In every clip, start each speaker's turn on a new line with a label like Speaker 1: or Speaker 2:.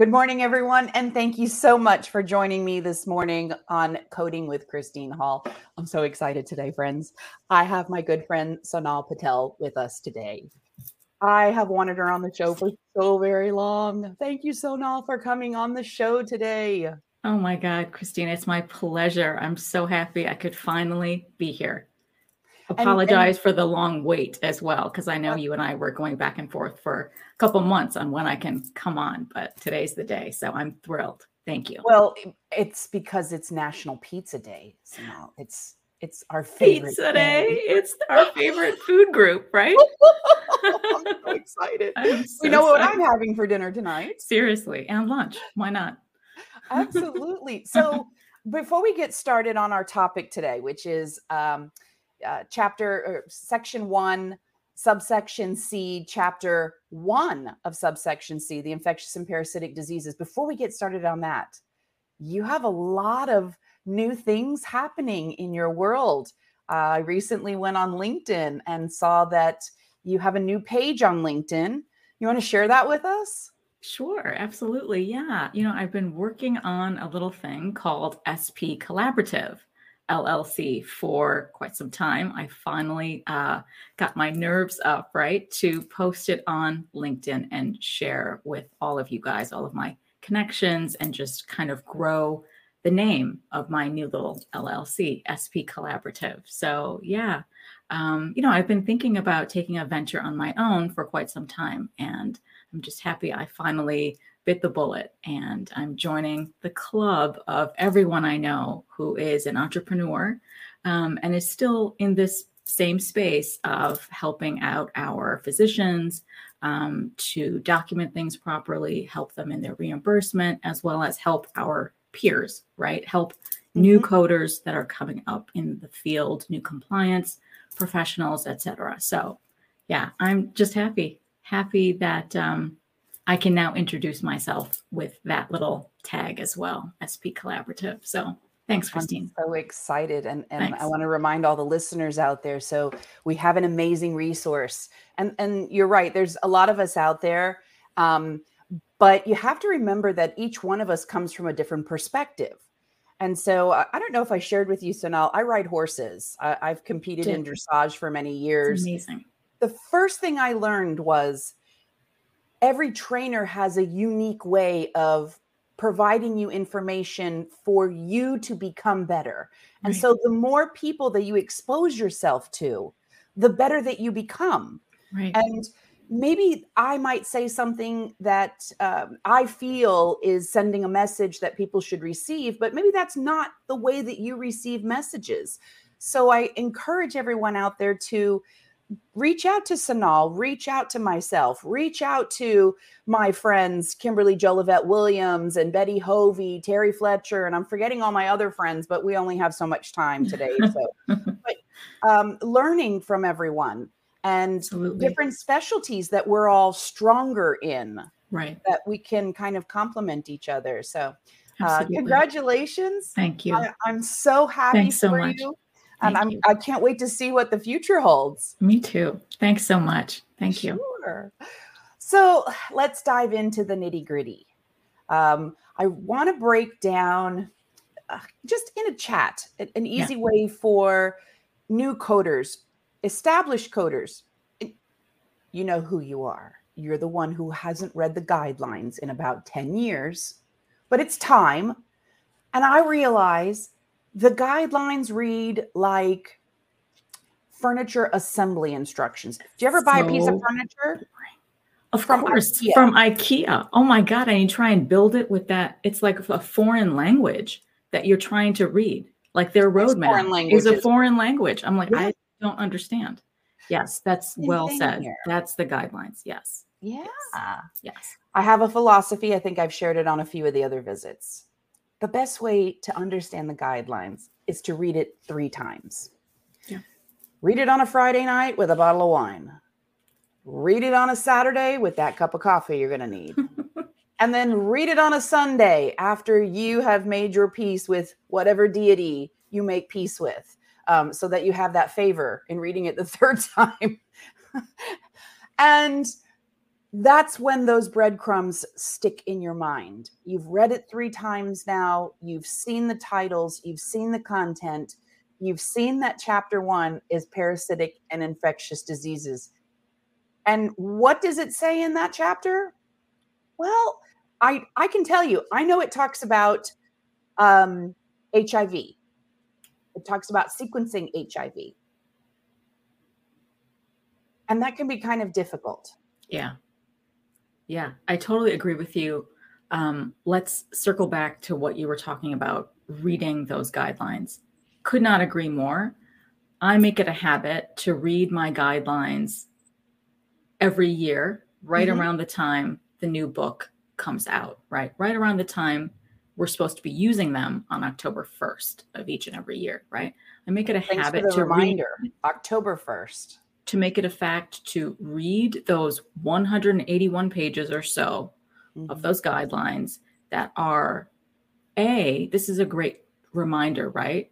Speaker 1: Good morning, everyone, and thank you so much for joining me this morning on Coding with Christine Hall. I'm so excited today, friends. I have my good friend Sonal Patel with us today. I have wanted her on the show for so very long. Thank you, Sonal, for coming on the show today.
Speaker 2: Oh my God, Christina, it's my pleasure. I'm so happy I could finally be here. Apologize and, and, for the long wait as well, because I know you and I were going back and forth for a couple months on when I can come on, but today's the day. So I'm thrilled. Thank you.
Speaker 1: Well, it's because it's National Pizza Day. So it's it's our favorite
Speaker 2: pizza day. day. It's our favorite food group, right?
Speaker 1: I'm so excited. I'm so we know excited. what I'm having for dinner tonight.
Speaker 2: Seriously, and lunch. Why not?
Speaker 1: Absolutely. So before we get started on our topic today, which is um, uh, chapter or section one, subsection C, chapter one of subsection C, the infectious and parasitic diseases. Before we get started on that, you have a lot of new things happening in your world. I recently went on LinkedIn and saw that you have a new page on LinkedIn. You want to share that with us?
Speaker 2: Sure, absolutely. Yeah. You know, I've been working on a little thing called SP Collaborative. LLC for quite some time. I finally uh, got my nerves up, right, to post it on LinkedIn and share with all of you guys, all of my connections, and just kind of grow the name of my new little LLC, SP Collaborative. So, yeah, um, you know, I've been thinking about taking a venture on my own for quite some time, and I'm just happy I finally bit the bullet and I'm joining the club of everyone I know who is an entrepreneur um, and is still in this same space of helping out our physicians um, to document things properly, help them in their reimbursement, as well as help our peers, right? Help mm-hmm. new coders that are coming up in the field, new compliance professionals, etc. So, yeah, I'm just happy, happy that um, I can now introduce myself with that little tag as well, SP Collaborative. So thanks, Christine.
Speaker 1: I'm so excited. And, and I want to remind all the listeners out there. So we have an amazing resource. And, and you're right, there's a lot of us out there. Um, but you have to remember that each one of us comes from a different perspective. And so I don't know if I shared with you, Sonal, I ride horses. I, have competed Did. in dressage for many years.
Speaker 2: It's amazing.
Speaker 1: The first thing I learned was every trainer has a unique way of providing you information for you to become better. And right. so the more people that you expose yourself to, the better that you become.
Speaker 2: Right.
Speaker 1: And maybe I might say something that um, I feel is sending a message that people should receive, but maybe that's not the way that you receive messages. So I encourage everyone out there to reach out to Sonal, reach out to myself, reach out to my friends, Kimberly Jolivet Williams and Betty Hovey, Terry Fletcher, and I'm forgetting all my other friends, but we only have so much time today. So, but um, learning from everyone and Absolutely. different specialties that we're all stronger in,
Speaker 2: right?
Speaker 1: That we can kind of complement each other. So, uh, congratulations!
Speaker 2: Thank you. I,
Speaker 1: am so happy
Speaker 2: Thanks so much.
Speaker 1: you and I'm, you. I can't wait to see what the future holds.
Speaker 2: Me too. Thanks so much. Thank you.
Speaker 1: Sure. So let's dive into the nitty gritty. Um, I want to break down uh, just in a chat an easy yeah. way for new coders, established coders. You know who you are. You're the one who hasn't read the guidelines in about 10 years, but it's time. And I realize the guidelines read like furniture assembly instructions. Do you ever buy so, a piece of furniture?
Speaker 2: Of from course, IKEA? from IKEA. Oh my God. And you try and build it with that. It's like a foreign language that you're trying to read. Like their roadmap is a foreign language. I'm like, yeah. I don't understand. Yes, that's well said. Here. That's the guidelines. Yes.
Speaker 1: Yeah.
Speaker 2: Yes. yes.
Speaker 1: I have a philosophy. I think I've shared it on a few of the other visits the best way to understand the guidelines is to read it three times. Yeah. Read it on a Friday night with a bottle of wine. Read it on a Saturday with that cup of coffee you're going to need. and then read it on a Sunday after you have made your peace with whatever deity you make peace with, um, so that you have that favor in reading it the third time. and that's when those breadcrumbs stick in your mind. You've read it three times now. You've seen the titles, you've seen the content, you've seen that chapter one is parasitic and infectious diseases. And what does it say in that chapter? Well, I I can tell you, I know it talks about um, HIV. It talks about sequencing HIV. And that can be kind of difficult.
Speaker 2: Yeah. Yeah, I totally agree with you. Um, let's circle back to what you were talking about reading those guidelines. Could not agree more. I make it a habit to read my guidelines every year, right mm-hmm. around the time the new book comes out, right? Right around the time we're supposed to be using them on October 1st of each and every year, right? I make it a
Speaker 1: Thanks
Speaker 2: habit
Speaker 1: to reminder read, October 1st
Speaker 2: to make it a fact to read those 181 pages or so mm-hmm. of those guidelines that are a this is a great reminder right?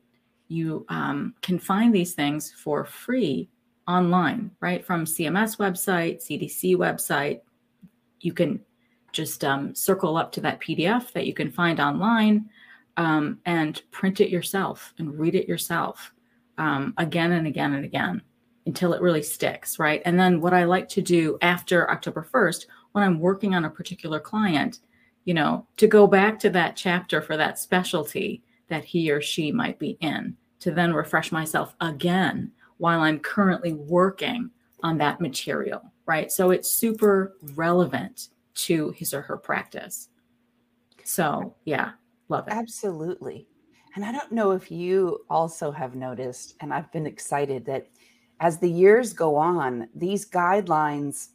Speaker 2: You um, can find these things for free online right? From cms website cdc website. You can just um, circle up to that pdf that you can find online um, and print it yourself and read it yourself um, again and again and again until it really sticks, right? And then what I like to do after October 1st, when I'm working on a particular client, you know, to go back to that chapter for that specialty that he or she might be in, to then refresh myself again while I'm currently working on that material, right? So it's super relevant to his or her practice. So, yeah, love it.
Speaker 1: Absolutely. And I don't know if you also have noticed, and I've been excited that as the years go on, these guidelines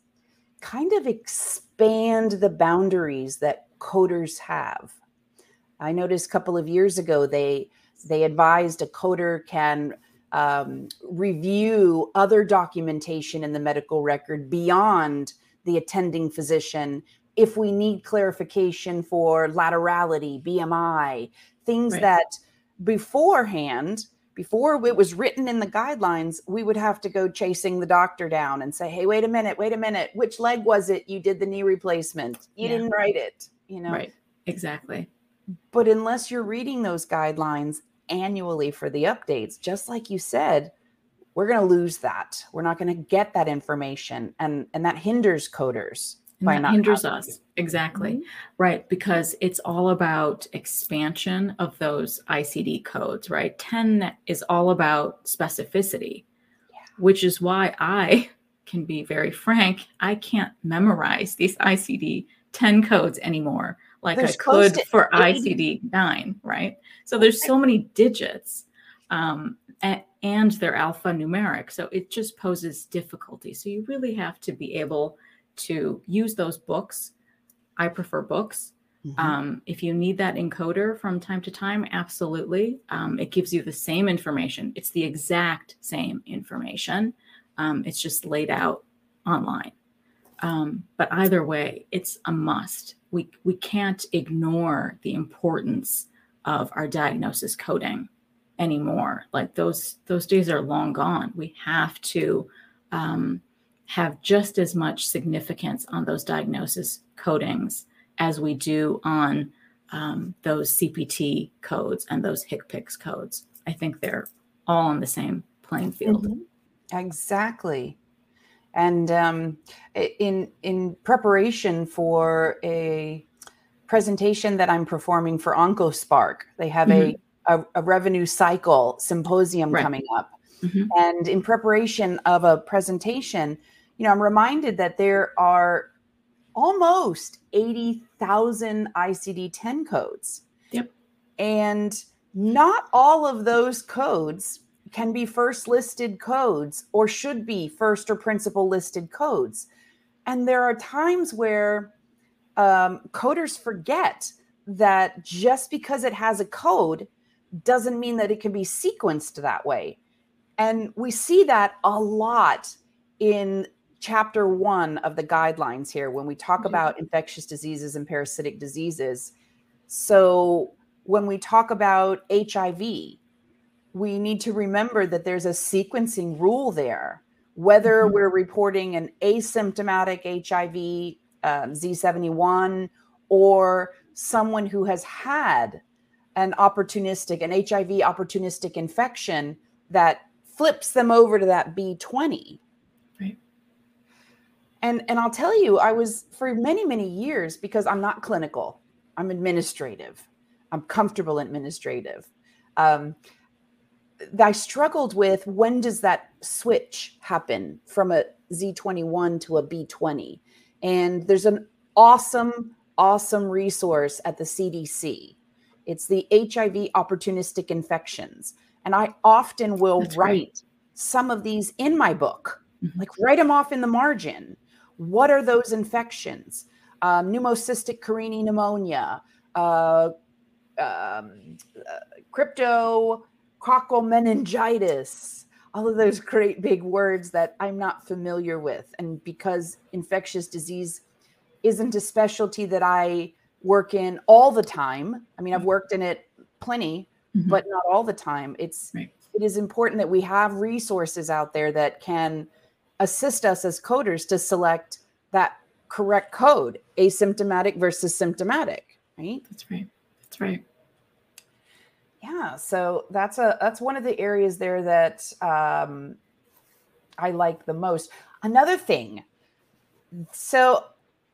Speaker 1: kind of expand the boundaries that coders have. I noticed a couple of years ago they they advised a coder can um, review other documentation in the medical record beyond the attending physician if we need clarification for laterality, BMI, things right. that beforehand before it was written in the guidelines, we would have to go chasing the doctor down and say, "Hey, wait a minute, wait a minute. Which leg was it you did the knee replacement? You yeah. didn't write it." You know.
Speaker 2: Right. Exactly.
Speaker 1: But unless you're reading those guidelines annually for the updates, just like you said, we're going to lose that. We're not going to get that information and and that hinders coders
Speaker 2: and that hinders us. exactly. Mm-hmm. right because it's all about expansion of those icd codes right? 10 is all about specificity yeah. which is why i can be very frank i can't memorize these icd 10 codes anymore like there's i could for icd 9 right? So there's so many digits um, and, and they're alphanumeric so it just poses difficulty. So you really have to be able to use those books. I prefer books. Mm-hmm. Um, if you need that encoder from time to time, absolutely. Um, it gives you the same information. It's the exact same information. Um, it's just laid out online. Um, but either way, it's a must. We we can't ignore the importance of our diagnosis coding anymore. Like those those days are long gone. We have to um, have just as much significance on those diagnosis codings as we do on um, those CPT codes and those HCPCS codes. I think they're all on the same playing field.
Speaker 1: Mm-hmm. Exactly. And um, in in preparation for a presentation that I'm performing for OncoSpark, they have mm-hmm. a, a, a revenue cycle symposium right. coming up. Mm-hmm. And in preparation of a presentation, you know, I'm reminded that there are almost 80,000 ICD 10 codes.
Speaker 2: Yep.
Speaker 1: And not all of those codes can be first listed codes or should be first or principal listed codes. And there are times where um, coders forget that just because it has a code doesn't mean that it can be sequenced that way. And we see that a lot in chapter one of the guidelines here when we talk mm-hmm. about infectious diseases and parasitic diseases. So, when we talk about HIV, we need to remember that there's a sequencing rule there whether mm-hmm. we're reporting an asymptomatic HIV um, Z71 or someone who has had an opportunistic, an HIV opportunistic infection that flips them over to that B20. And and I'll tell you, I was for many, many years because I'm not clinical, I'm administrative. I'm comfortable administrative. Um, I struggled with when does that switch happen from a Z21 to a B20? And there's an awesome, awesome resource at the CDC. It's the HIV opportunistic infections. And I often will That's write right. some of these in my book, mm-hmm. like write them off in the margin. What are those infections? Um, Pneumocystis carinii pneumonia, uh, um, uh, crypto coccal meningitis, all of those great big words that I'm not familiar with. And because infectious disease isn't a specialty that I work in all the time, I mean, I've worked in it plenty, mm-hmm. but not all the time. It's right. it is important that we have resources out there that can assist us as coders to select that correct code, asymptomatic versus symptomatic, right?
Speaker 2: That's right. That's right.
Speaker 1: Yeah so that's a that's one of the areas there that um, i like the most. Another thing so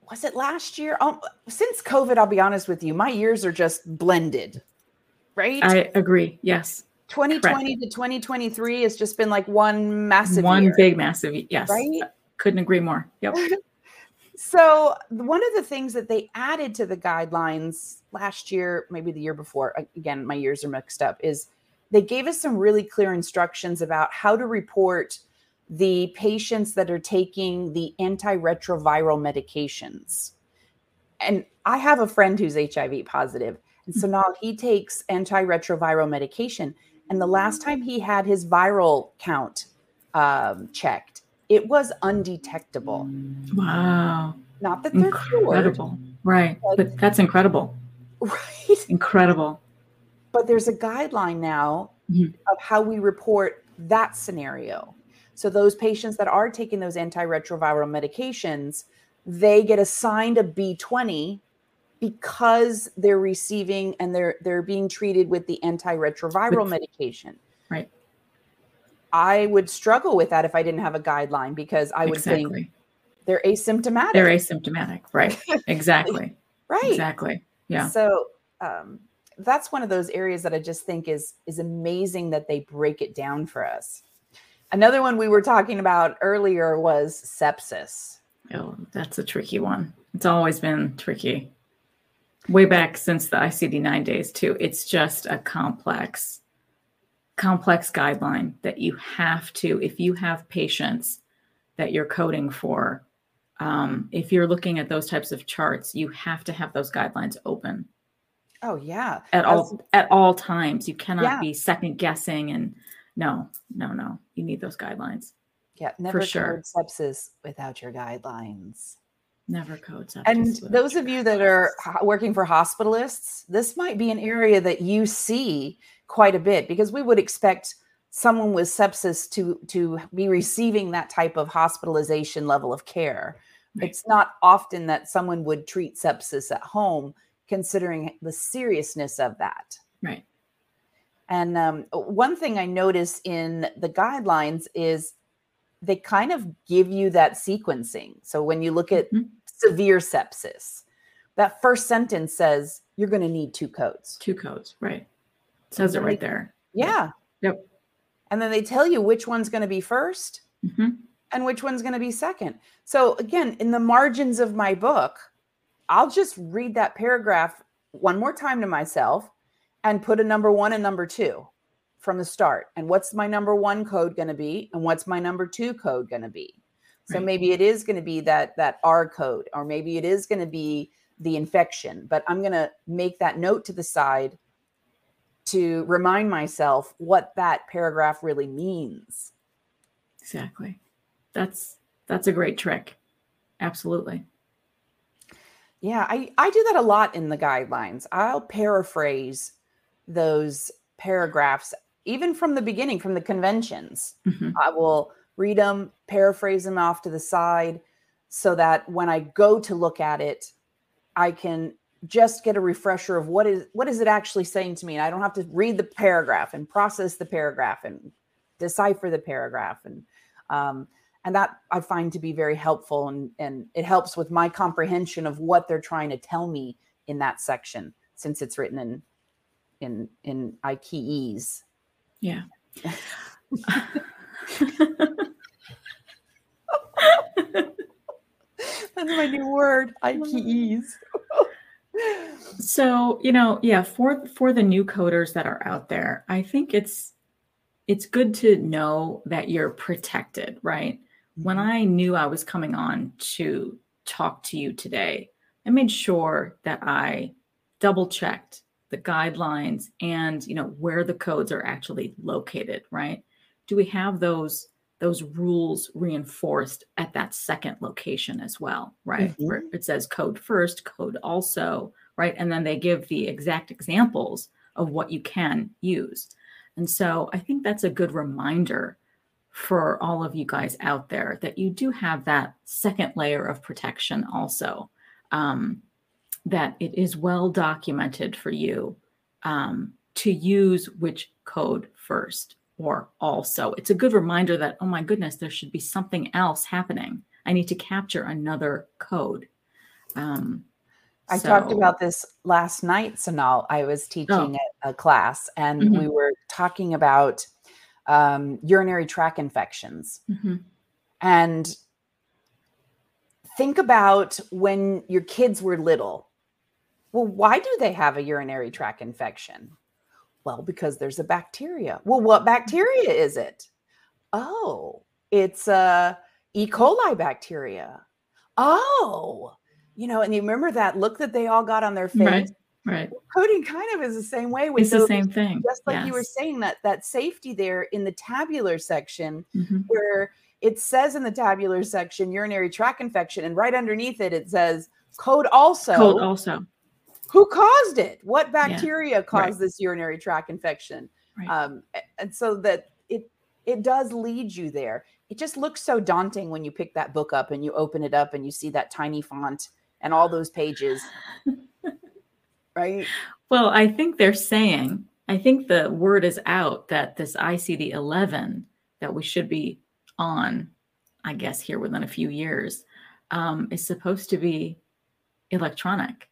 Speaker 1: was it last year? Um, since covid i'll be honest with you my years are just blended right?
Speaker 2: I agree yes
Speaker 1: 2020 Correct. to 2023 has just been like one massive
Speaker 2: one year, big massive yes right couldn't agree more yep
Speaker 1: So, one of the things that they added to the guidelines last year, maybe the year before, again, my years are mixed up, is they gave us some really clear instructions about how to report the patients that are taking the antiretroviral medications. And I have a friend who's HIV positive, and so hmm. now he takes antiretroviral medication. And the last time he had his viral count um, checked, it was undetectable.
Speaker 2: Wow.
Speaker 1: Not that they're incredible.
Speaker 2: Cured, right. But, but that's incredible.
Speaker 1: Right.
Speaker 2: Incredible.
Speaker 1: But there's a guideline now mm-hmm. of how we report that scenario. So those patients that are taking those antiretroviral medications, they get assigned a B20 because they're receiving and they're they're being treated with the antiretroviral with, medication.
Speaker 2: Right.
Speaker 1: I would struggle with that if I didn't have a guideline because I would exactly. think they're asymptomatic.
Speaker 2: They're asymptomatic, right? Exactly.
Speaker 1: right.
Speaker 2: Exactly. Yeah.
Speaker 1: So um, that's one of those areas that I just think is is amazing that they break it down for us. Another one we were talking about earlier was sepsis.
Speaker 2: Oh, that's a tricky one. It's always been tricky. Way back since the ICD 9 days, too. It's just a complex complex guideline that you have to, if you have patients that you're coding for, um, if you're looking at those types of charts, you have to have those guidelines open.
Speaker 1: Oh yeah,
Speaker 2: at all at all times. You cannot yeah. be second guessing and no, no, no. You need those guidelines.
Speaker 1: Yeah, never for sure. sepsis without your guidelines.
Speaker 2: Never code sepsis.
Speaker 1: And those of you that are working for hospitalists, this might be an area that you see quite a bit because we would expect someone with sepsis to to be receiving that type of hospitalization level of care. Right. It's not often that someone would treat sepsis at home, considering the seriousness of that.
Speaker 2: Right.
Speaker 1: And um, one thing I notice in the guidelines is they kind of give you that sequencing. So when you look at mm-hmm. Severe sepsis, that first sentence says you're going to need two codes.
Speaker 2: Two codes, right? says it right there.
Speaker 1: Yeah.
Speaker 2: Yep.
Speaker 1: And then they tell you which one's going to be 1st
Speaker 2: mm-hmm.
Speaker 1: and which one's going to be second. So again, in the margins of my book, I'll just read that paragraph one more time to myself and put a number one and number two from the start. And what's my number one code going to be? And what's my number two code going to be? So maybe it is going to be that that R code, or maybe it is going to be the infection. But I'm going to make that note to the side to remind myself what that paragraph really means.
Speaker 2: Exactly. That's that's a great trick. Absolutely.
Speaker 1: Yeah, I, I do that a lot in the guidelines. I'll paraphrase those paragraphs, even from the beginning, from the conventions. Mm-hmm. I will read them, paraphrase them off to the side so that when I go to look at it, I can just get a refresher of what is what is it actually saying to me? And i don't have to read the paragraph and process the paragraph and decipher the paragraph. And um, and that i find to be very helpful and and it helps with my comprehension of what they're trying to tell me in that section since it's written in in in ikes.
Speaker 2: Yeah
Speaker 1: that's my new word. Ikes
Speaker 2: so you know yeah for for the new coders that are out there i think it's it's good to know that you're protected right? Mm-hmm. when i knew i was coming on to talk to you today i made sure that i double checked the guidelines and you know where the codes are actually located right? Do we have those those rules reinforced at that second location as well, right? Mm-hmm. Where it says code first, code also, right? And then they give the exact examples of what you can use. And so I think that's a good reminder for all of you guys out there that you do have that second layer of protection also, um, that it is well documented for you um, to use which code first or also. It's a good reminder that, oh my goodness, there should be something else happening. I need to capture another code. Um,
Speaker 1: I so. talked about this last night, Sonal. I was teaching oh. a class and mm-hmm. we were talking about um, urinary tract infections. Mm-hmm. And think about when your kids were little. Well, why do they have a urinary tract infection? Well, because there's a bacteria. Well, what bacteria is it? Oh, it's a E. coli bacteria. Oh, you know, and you remember that look that they all got on their face.
Speaker 2: Right. Right.
Speaker 1: Coding kind of is the same way. With
Speaker 2: it's those, the same thing.
Speaker 1: Just like yes. you were saying that that safety there in the tabular section, mm-hmm. where it says in the tabular section urinary tract infection, and right underneath it it says code also.
Speaker 2: Code also
Speaker 1: who caused it? What bacteria yeah. caused right. this urinary tract infection? Right. Um, and so that it it does lead you there. It just looks so daunting when you pick that book up and you open it up and you see that tiny font and all those pages. right?
Speaker 2: Well, I think they're saying, I think the word is out that this ICD 11 that we should be on, I guess, here within a few years, um, is supposed to be electronic.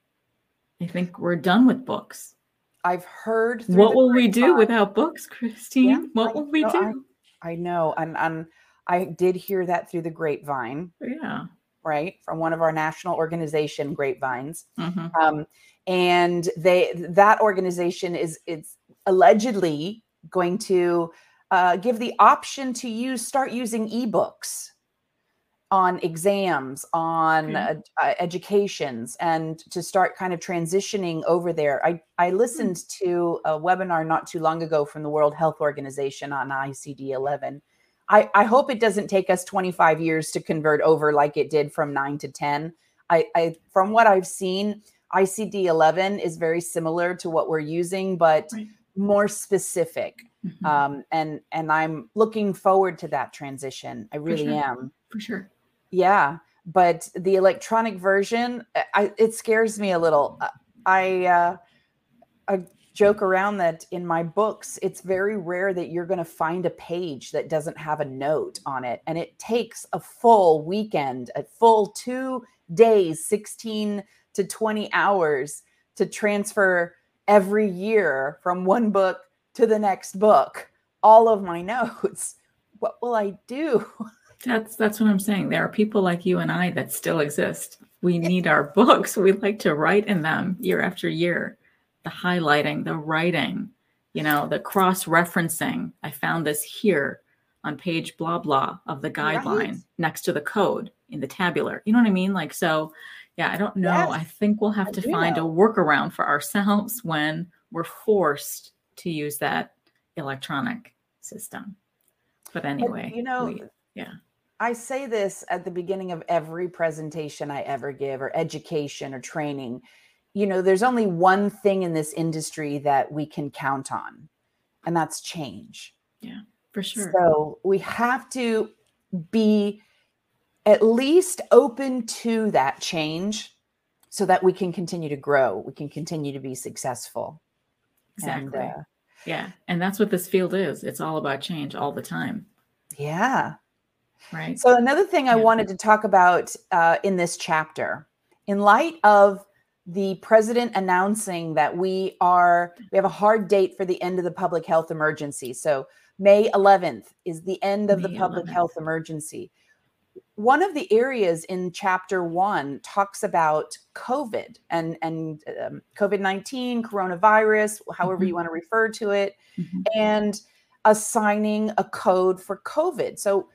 Speaker 2: I think we're done with books.
Speaker 1: I've heard.
Speaker 2: What will we do without books, Christine? Yeah, what will we do?
Speaker 1: I, I, know, and and I did hear that through the grapevine.
Speaker 2: Yeah.
Speaker 1: Right from one of our national organization grapevines, mm-hmm. um, and they that organization is it's allegedly going to uh, give the option to use start using ebooks on exams, on uh, uh, educations, and to start kind of transitioning over there. I, I hmm. listened mm-hmm. to a webinar not too long ago from the World Health Organization on ICD 11. I, I hope it doesn't take us 25 years to convert over like it did from 9 to 10. I, I from what I've seen, ICD 11 is very similar to what we're using, but right. more specific. Mm-hmm. Um, and and I'm looking forward to that transition. I really
Speaker 2: sure.
Speaker 1: am.
Speaker 2: For sure.
Speaker 1: Yeah, but the electronic version, I, it scares me a little. I uh, I joke around that in my books, it's very rare that you're going to find a page that doesn't have a note on it, and it takes a full weekend, a full two days, sixteen to twenty hours to transfer every year from one book to the next book. All of my notes. What will i do
Speaker 2: That's that's what I'm saying. There are people like you and I that still exist. We need our books. We like to write in them year after year. The highlighting, the writing, you know, the cross-referencing. I found this here on page blah blah of the guideline right. next to the code in the tabular. You know what I mean? Like so, yeah, I don't know. Yes, I think we'll have I to find know. a workaround for ourselves when we're forced to use that electronic system. But anyway,
Speaker 1: you know, we,
Speaker 2: yeah.
Speaker 1: I say this at the beginning of every presentation I ever give, or education or training. You know, there's only one thing in this industry that we can count on, and that's change.
Speaker 2: Yeah, for sure.
Speaker 1: So we have to be at least open to that change so that we can continue to grow we can continue to be successful
Speaker 2: exactly and, uh, yeah and that's what this field is it's all about change all the time
Speaker 1: yeah
Speaker 2: right
Speaker 1: so another thing yeah. i wanted to talk about uh, in this chapter in light of the president announcing that we are we have a hard date for the end of the public health emergency so may 11th is the end of may the public 11th. health emergency one of the areas in chapter one talks about covid and and um, covid-19 coronavirus however mm-hmm. you want to refer to it mm-hmm. and assigning a code for covid so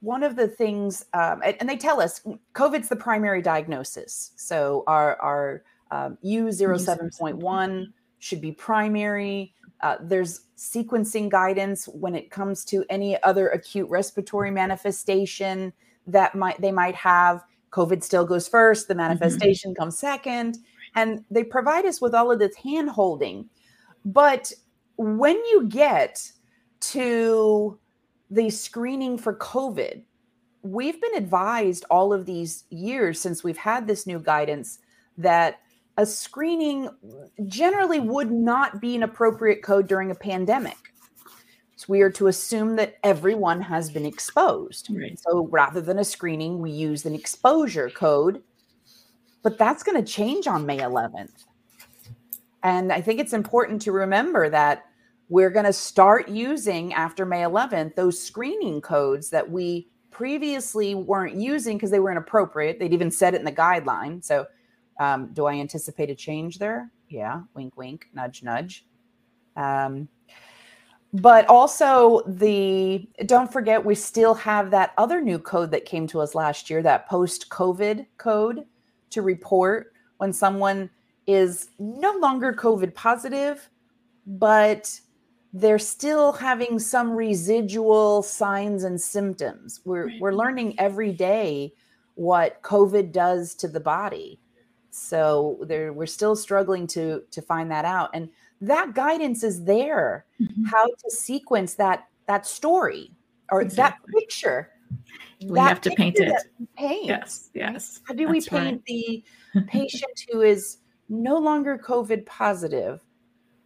Speaker 1: one of the things, um, and, and, they tell us COVID's the primary diagnosis. So our, our um, U07.1 should be primary. Uh, there's sequencing guidance when it comes to any other acute respiratory manifestation that might they might have. COVID still goes first, the mm-hmm. manifestation mm-hmm. comes second, and they provide us with all of this hand holding. But when you get to the screening for COVID, we've been advised all of these years since we've had this new guidance that a screening generally would not be an appropriate code during a pandemic. So we are to assume that everyone has been exposed. Right. So rather than a screening, we use an exposure code. But that's going to change on May 11th. And I think it's important to remember that we're going to start using after May 11th those screening codes that we previously weren't using because they were inappropriate. They'd even said it in the guideline. So, um, do I anticipate a change there? Yeah, wink, wink, nudge, nudge. Um, but also the don't forget we still have that other new code that came to us last year that post covid code to report when someone is no longer covid positive but they're still having some residual signs and symptoms. We're we're learning every day what COVID does to the body. So there we're still struggling to to find that out. And that guidance is there, mm-hmm. how to sequence that that story or exactly. that picture.
Speaker 2: We that have to paint it.
Speaker 1: Paint.
Speaker 2: Yes, yes.
Speaker 1: How do we paint right. the patient who is no longer COVID positive?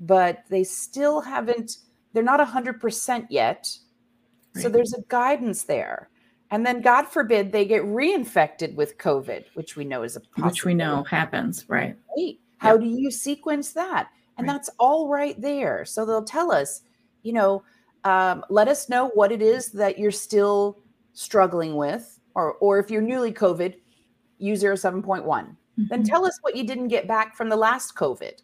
Speaker 1: But they still haven't, they're not 100% yet. Right. So there's a guidance there. And then, God forbid, they get reinfected with COVID, which we know is a
Speaker 2: which we know happens, right?
Speaker 1: Right. How yep. do you sequence that? And right. that's all right there. So they'll tell us, you know, um, let us know what it is that you're still struggling with, or or if you're newly COVID, U07.1. Mm-hmm. Then tell us what you didn't get back from the last COVID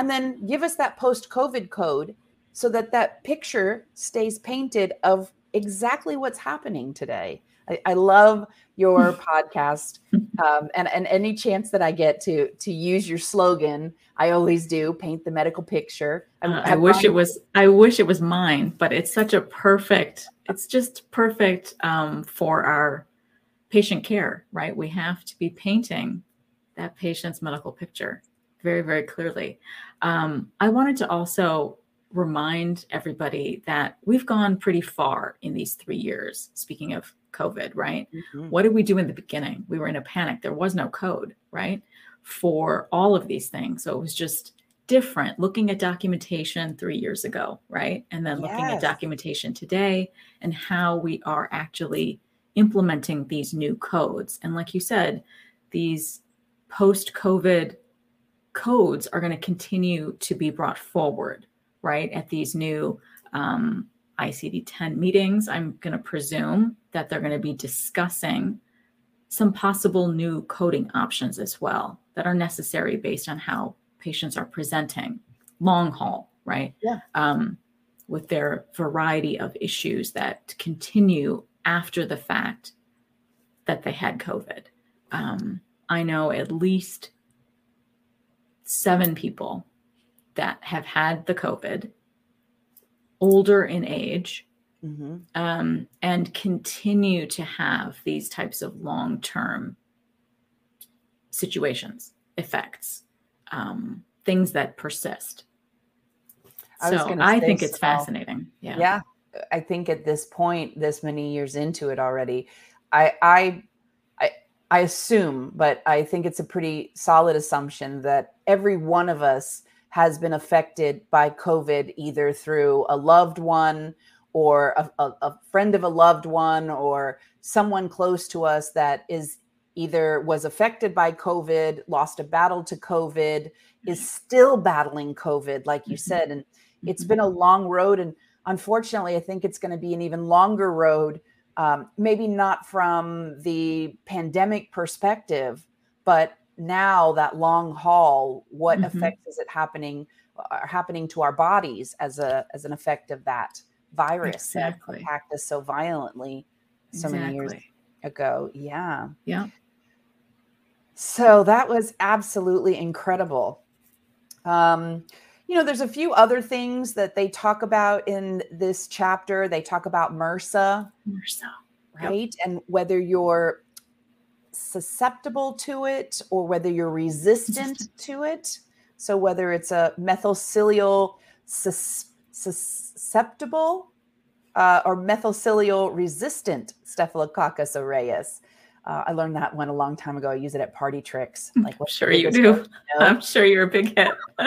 Speaker 1: and then give us that post COVID code so that that picture stays painted of exactly what's happening today. I, I love your podcast, um, and and any chance that I get to to use your slogan, I always do. Paint the medical picture.
Speaker 2: Uh, I wish it was. I wish it was mine, but it's such a perfect. It's just perfect um, for our patient care, right? We have to be painting that patient's medical picture very, very clearly. Um, I wanted to also remind everybody that we've gone pretty far in these three years. Speaking of COVID, right? Mm-hmm. What did we do in the beginning? We were in a panic. There was no code, right? For all of these things. So it was just different looking at documentation three years ago, right? And then looking yes. at documentation today and how we are actually implementing these new codes. And like you said, these post COVID codes are going to continue to be brought forward, right, at these new um, ICD 10 meetings. I'm going to presume that they're going to be discussing some possible new coding options as well that are necessary based on how patients are presenting long haul, right?
Speaker 1: Yeah.
Speaker 2: Um, with their variety of issues that continue after the fact that they had COVID. Um, I know at least seven people that have had the COVID, older in age, mm-hmm. um, and continue to have these types of long term situations, effects, um, things that persist. I so I think it's fascinating. Yeah.
Speaker 1: Yeah. I think at this point, this many years into it already, I, I, I, assume, but I think it's a pretty solid assumption that every one of us has been affected by COVID either through a loved one or a, a, a friend of a loved one or someone close to us that is either was affected by COVID, lost a battle to COVID, is still battling COVID, like you mm-hmm. said. And it's mm-hmm. been a long road. And unfortunately, I think it's going to be an even longer road, um, maybe not from the pandemic perspective, but now that long haul, what mm-hmm. effects is it happening are uh, happening to our bodies as a as an effect of that virus exactly. that attacked us so violently so exactly. many years ago. Yeah.
Speaker 2: Yeah.
Speaker 1: So that was absolutely incredible. Um, you know, there's a few other things that they talk about in this chapter. They talk about MRSA.
Speaker 2: MRSA.
Speaker 1: Right. Yep. And whether you're susceptible to it or whether you're resistant to it. So whether it's a methicillin sus- susceptible uh, or methicillin resistant Staphylococcus aureus. Uh, I learned that one a long time ago. I use it at party tricks.
Speaker 2: Like, what sure you do. You know? I'm sure you're a big hit.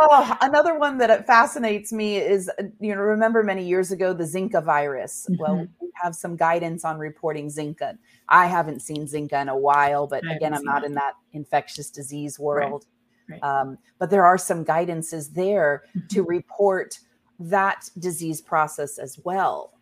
Speaker 1: oh, another one that fascinates me is, uh, you know, remember many years ago the Zika virus. Mm-hmm. Well, we have some guidance on reporting Zika. I haven't seen Zika in a while, but again, I'm not in that infectious disease world. Right. Right. Um, but there are some guidances there mm-hmm. to report that disease process as well.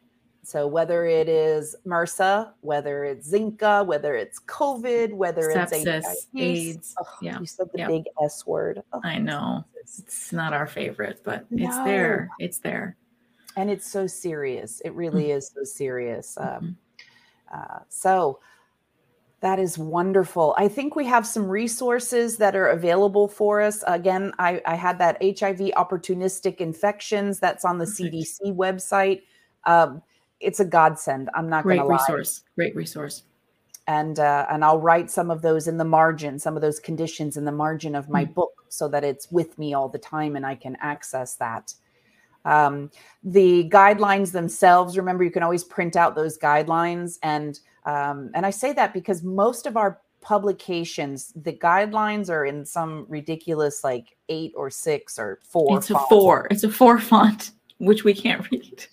Speaker 1: So whether it is MRSA, whether it's Zika, whether it's COVID, whether
Speaker 2: Sepsis, it's AIDS,
Speaker 1: oh, yeah, you said the yep. big S word.
Speaker 2: Oh, I know it's not our favorite, but no. it's there. It's there,
Speaker 1: and it's so serious. It really mm-hmm. is so serious. Um, mm-hmm. uh, so that is wonderful. I think we have some resources that are available for us. Again, I, I had that HIV opportunistic infections that's on the CDC website. Um, it's a godsend. I'm not going to lie.
Speaker 2: great resource. Great resource.
Speaker 1: And uh, and I'll write some of those in the margin, some of those conditions in the margin of my mm. book, so that it's with me all the time and I can access that. Um, the guidelines themselves. Remember, you can always print out those guidelines, and um, and I say that because most of our publications, the guidelines are in some ridiculous like eight or six or four.
Speaker 2: It's a four. It's a four font, which we can't read.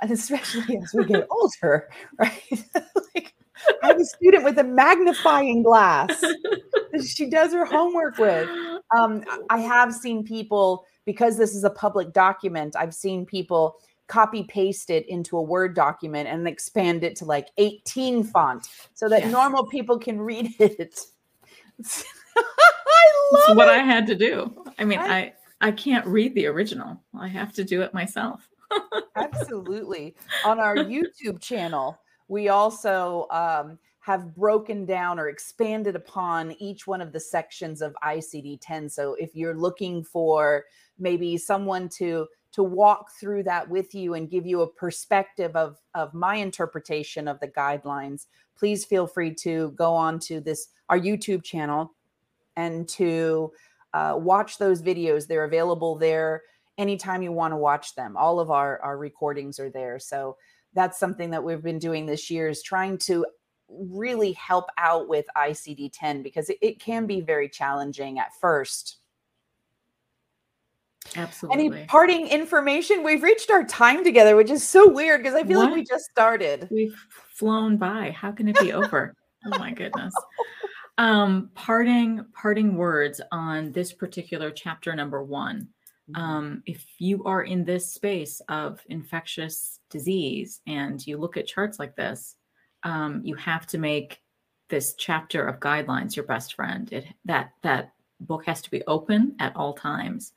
Speaker 1: and especially as we get older, right? like I have a student with a magnifying glass that she does her homework with. Um, I have seen people because this is a public document. I've seen people copy paste it into a Word document and expand it to like 18 font so that yes. normal people can read it.
Speaker 2: I love it's what it. I had to do. I mean, I, I can't read the original. I have to do it myself.
Speaker 1: Absolutely. On our YouTube channel, we also um, have broken down or expanded upon each one of the sections of ICD 10. So if you're looking for maybe someone to to walk through that with you and give you a perspective of of my interpretation of the guidelines, please feel free to go on to this our YouTube channel and to uh, watch those videos. They're available there anytime you want to watch them. All of our, our recordings are there. So that's something that we've been doing this year is trying to really help out with ICD 10 because it, it can be very challenging at first.
Speaker 2: Absolutely.
Speaker 1: Any parting information? We've reached our time together, which is so weird because I feel what? like we just started.
Speaker 2: We've flown by. How can it be over? oh my goodness. Um, parting parting words on this particular chapter number one. Mm-hmm. Um, if you are in this space of infectious disease and you look at charts like this, um, you have to make this chapter of guidelines your best friend. It that that book has to be open at all times.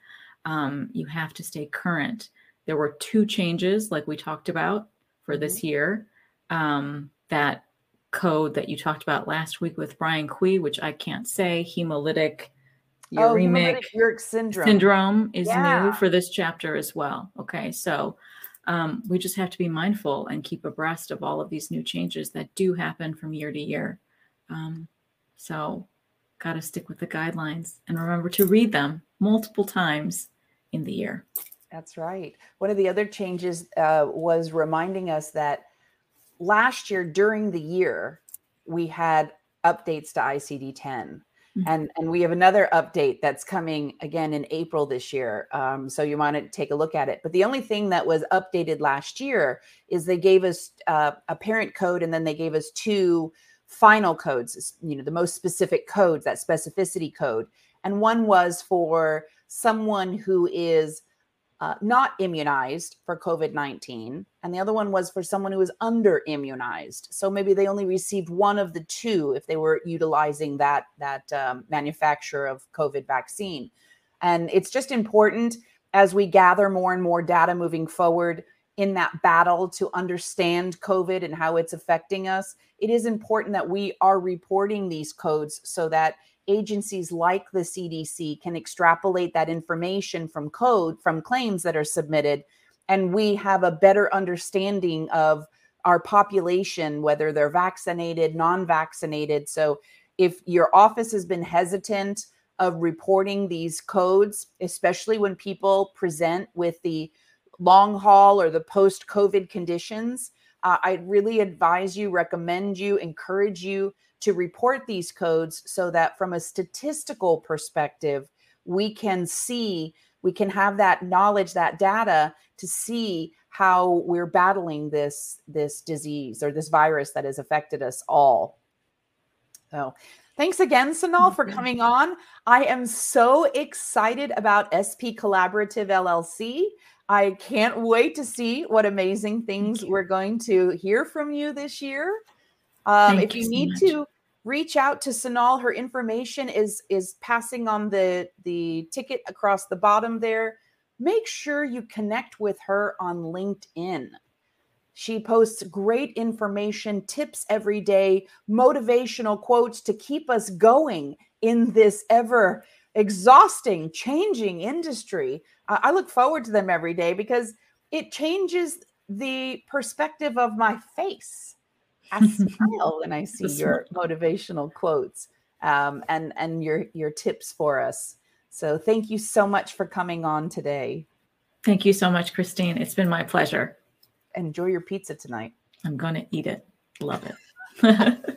Speaker 2: Um, you have to stay current. There were two changes, like we talked about for mm-hmm. this year. Um, that code that you talked about last week with Brian Kui, which I can't say, hemolytic uremic
Speaker 1: oh, syndrome.
Speaker 2: syndrome is yeah. new for this chapter as well. Okay, so um, we just have to be mindful and keep abreast of all of these new changes that do happen from year to year. Um, so, got to stick with the guidelines and remember to read them multiple times in the year.
Speaker 1: That's right. One of the other changes uh, was reminding us that last year during the year, we had updates to ICD 10. Mm-hmm. And, and we have another update that's coming again in April this year. Um, so you want to take a look at it. But the only thing that was updated last year is they gave us uh, a parent code and then they gave us two final codes, you know, the most specific codes, that specificity code. And one was for someone who is uh, not immunized for COVID 19, and the other one was for someone who was under immunized. So maybe they only received one of the two if they were utilizing that, that um, manufacturer of COVID vaccine. And it's just important as we gather more and more data moving forward in that battle to understand COVID and how it's affecting us. It is important that we are reporting these codes so that agencies like the CDC can extrapolate that information from code, from claims that are submitted, and we have a better understanding of our population, whether they're vaccinated, non vaccinated. So if your office has been hesitant of reporting these codes, especially when people present with the long haul or the post COVID conditions, uh, I really advise you, recommend you, encourage you to report these codes so that from a statistical perspective, we can see, we can have that knowledge, that data to see how we're battling this this disease or this virus that has affected us all. So thanks again, Sonal, for mm-hmm. coming on. I am so excited about SP Collaborative LLC. I can't wait to see what amazing things we're going to hear from you this year. Um, if you, you need to reach out to Sonal, her information is is passing on the the ticket across the bottom there. Make sure you connect with her on LinkedIn. She posts great information, tips every day, motivational quotes to keep us going in this ever exhausting, changing industry. I look forward to them every day because it changes the perspective of my face I smile when I see your motivational quotes um, and and your your tips for us. So thank you so much for coming on today.
Speaker 2: Thank you so much, Christine. It's been my pleasure.
Speaker 1: Enjoy your pizza tonight.
Speaker 2: I'm going to eat it. Love it.